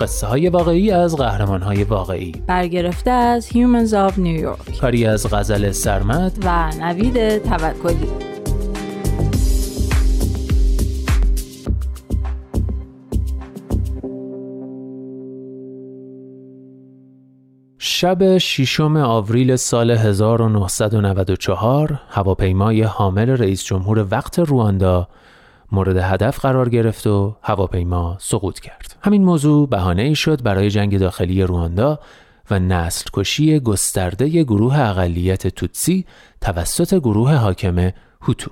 قصه های واقعی از قهرمان های واقعی. برگرفته از Humans of New York. کاری از غزل سرمد. و نوید توکلی. شب ششم آوریل سال 1994 هواپیمای حامل رئیس جمهور وقت رواندا مورد هدف قرار گرفت و هواپیما سقوط کرد. همین موضوع بهانه ای شد برای جنگ داخلی رواندا و نسل کشی گسترده گروه اقلیت توتسی توسط گروه حاکم هوتو.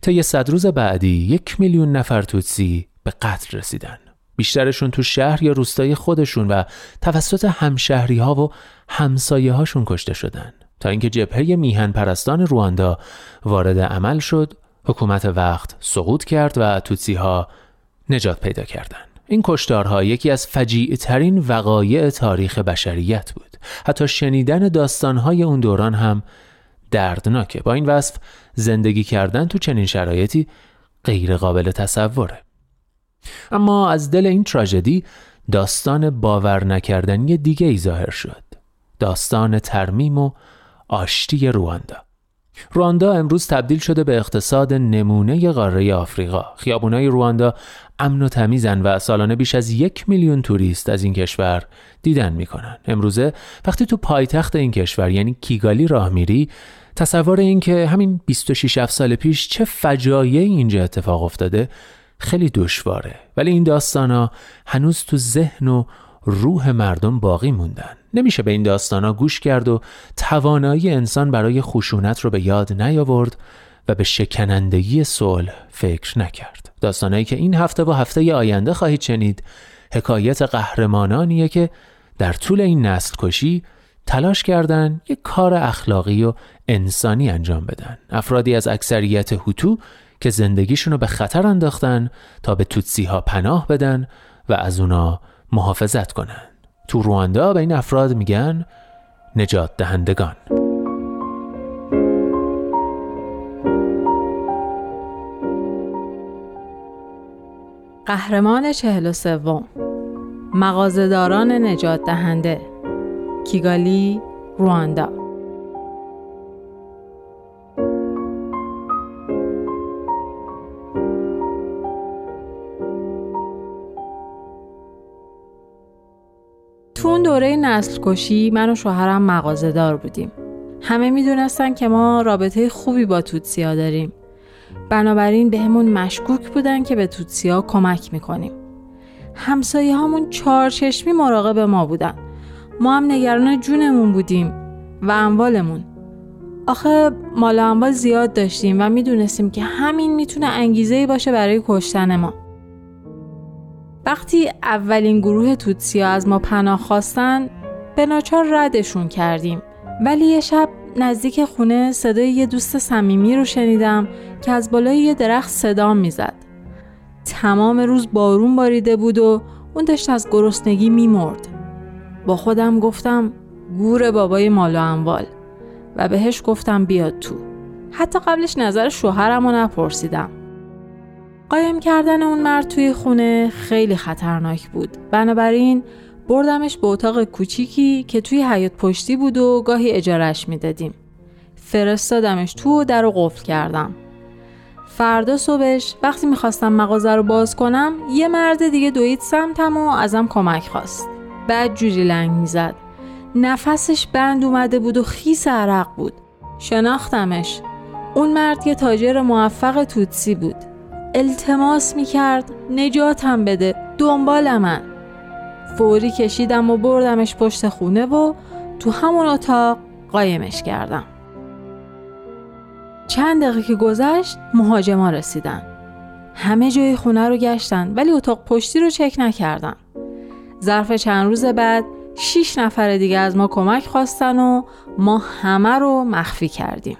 طی صد روز بعدی یک میلیون نفر توتسی به قتل رسیدن. بیشترشون تو شهر یا روستای خودشون و توسط همشهری ها و همسایه هاشون کشته شدن تا اینکه جبهه میهن پرستان رواندا وارد عمل شد حکومت وقت سقوط کرد و توتسی ها نجات پیدا کردند. این کشتارها یکی از فجیع ترین وقایع تاریخ بشریت بود. حتی شنیدن داستانهای اون دوران هم دردناکه. با این وصف زندگی کردن تو چنین شرایطی غیر قابل تصوره. اما از دل این تراژدی داستان باور نکردنی دیگه ای ظاهر شد. داستان ترمیم و آشتی رواندا. رواندا امروز تبدیل شده به اقتصاد نمونه قاره آفریقا. خیابونای رواندا امن و تمیزن و سالانه بیش از یک میلیون توریست از این کشور دیدن می‌کنن. امروزه وقتی تو پایتخت این کشور یعنی کیگالی راه میری تصور این که همین 26 سال پیش چه فجایعی اینجا اتفاق افتاده خیلی دشواره ولی این داستانا هنوز تو ذهن و روح مردم باقی موندن نمیشه به این داستانا گوش کرد و توانایی انسان برای خشونت رو به یاد نیاورد و به شکنندگی صلح فکر نکرد. داستانایی که این هفته و هفته آینده خواهید شنید حکایت قهرمانانیه که در طول این نسل کشی تلاش کردن یک کار اخلاقی و انسانی انجام بدن. افرادی از اکثریت هوتو که زندگیشون رو به خطر انداختن تا به توتسی ها پناه بدن و از اونا محافظت کنن. تو رواندا به این افراد میگن نجات دهندگان. قهرمان چهل و سوم. مغازداران نجات دهنده. کیگالی رواندا. تو اون دوره نسل کشی من و شوهرم مغازه دار بودیم. همه می‌دونستن که ما رابطه خوبی با توتسیا داریم. بنابراین بهمون مشکوک بودن که به توتسیا کمک می‌کنیم. همسایه هامون چشمی مراقب ما بودن. ما هم نگران جونمون بودیم و اموالمون. آخه مال اموال زیاد داشتیم و می‌دونستیم که همین می‌تونه انگیزه باشه برای کشتن ما. وقتی اولین گروه توتسیا از ما پناه خواستن به ناچار ردشون کردیم. ولی یه شب نزدیک خونه صدای یه دوست صمیمی رو شنیدم که از بالای یه درخت صدا می‌زد. تمام روز بارون باریده بود و اون داشت از گرسنگی میمرد. با خودم گفتم گور بابای مال و اموال. و بهش گفتم بیاد تو. حتی قبلش نظر شوهرم رو نپرسیدم. قایم کردن اون مرد توی خونه خیلی خطرناک بود. بنابراین بردمش به اتاق کوچیکی که توی حیات پشتی بود و گاهی اجارش می‌دادیم. فرستادمش تو و در رو قفل کردم. فردا صبحش وقتی می‌خواستم مغازه رو باز کنم یه مرد دیگه دوید سمتم و ازم کمک خواست. بعد جوری لنگ می‌زد. نفسش بند اومده بود و خیس عرق بود. شناختمش. اون مرد یه تاجر موفق توتسی بود. التماس می‌کرد نجاتم بده دنبال من. فوری کشیدم و بردمش پشت خونه و تو همون اتاق قایمش کردم. چند دقیقه که گذشت مهاجما رسیدن. همه جای خونه رو گشتن ولی اتاق پشتی رو چک نکردن. ظرف چند روز بعد شیش نفر دیگه از ما کمک خواستن و ما همه رو مخفی کردیم.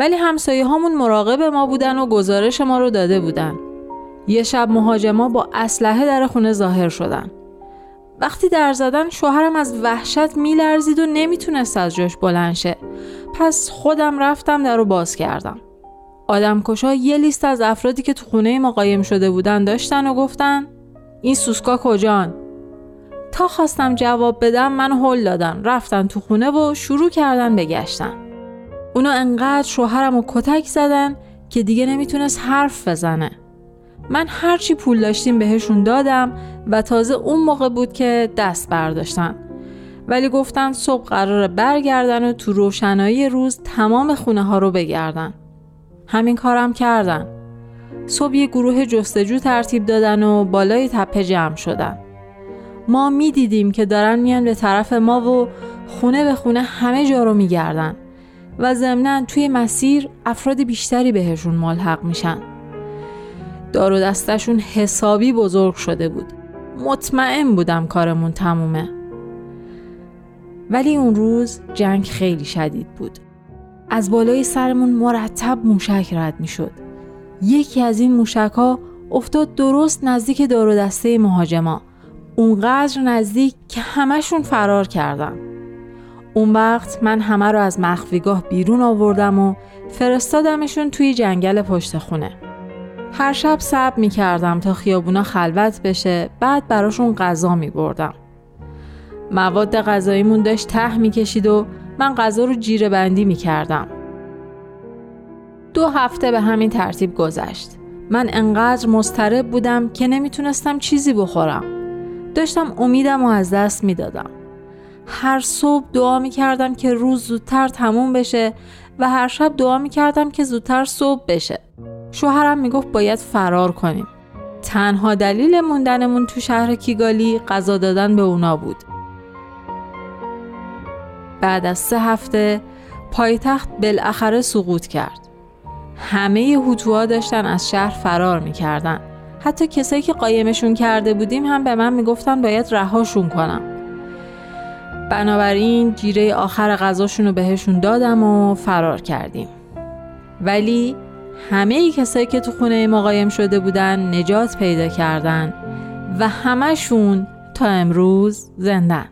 ولی همسایه هامون مراقب ما بودن و گزارش ما رو داده بودن. یه شب مهاجما با اسلحه در خونه ظاهر شدن. وقتی در زدن شوهرم از وحشت میلرزید و نمی‌تونست از جاش بلند شه. پس خودم رفتم در رو باز کردم. آدم کشا یه لیست از افرادی که تو خونه ما قایم شده بودن داشتن و گفتن این سوسکا کجان؟ تا خواستم جواب بدم من هل دادن رفتن تو خونه و شروع کردن بگشتن اونا انقدر شوهرم و کتک زدن که دیگه نمی‌تونست حرف بزنه. من هرچی پول داشتیم بهشون دادم و تازه اون موقع بود که دست برداشتن. ولی گفتن صبح قرار برگردن و تو روشنایی روز تمام خونه ها رو بگردن. همین کارم کردن. صبح یه گروه جستجو ترتیب دادن و بالای تپه جمع شدن. ما می‌دیدیم که دارن میان به طرف ما و خونه به خونه همه جا رو میگردن. و ضمنا توی مسیر افراد بیشتری بهشون ملحق میشن. دار و دستشون حسابی بزرگ شده بود. مطمئن بودم کارمون تمومه. ولی اون روز جنگ خیلی شدید بود. از بالای سرمون مرتب موشک رد می‌شد. یکی از این موشک ها افتاد درست نزدیک دار و دسته مهاجما. اونقدر نزدیک که همشون فرار کردن. اون وقت من همه رو از مخفیگاه بیرون آوردم و فرستادمشون توی جنگل پشت خونه هر شب صبر می کردم تا خیابونا خلوت بشه بعد براشون غذا می بردم. مواد غذاییمون داشت ته می کشید و من غذا رو جیره بندی می کردم. دو هفته به همین ترتیب گذشت. من انقدر مضطرب بودم که نمی‌تونستم چیزی بخورم. داشتم امیدم و از دست می‌دادم. هر صبح دعا می کردم که روز زودتر تموم بشه و هر شب دعا می کردم که زودتر صبح بشه. شوهرم می‌گفت باید فرار کنیم. تنها دلیل موندنمون تو شهر کیگالی غذا دادن به اونا بود. بعد از سه هفته پایتخت بالاخره سقوط کرد. همه هوتوها داشتن از شهر فرار می‌کردن. حتی کسایی که قایمشون کرده بودیم هم به من می‌گفتن باید رهاشون کنم. بنابراین جیره آخر غذاشون رو بهشون دادم و فرار کردیم. ولی همه ای کسایی که تو خونه ما قایم شده بودن نجات پیدا کردن و همشون تا امروز زندن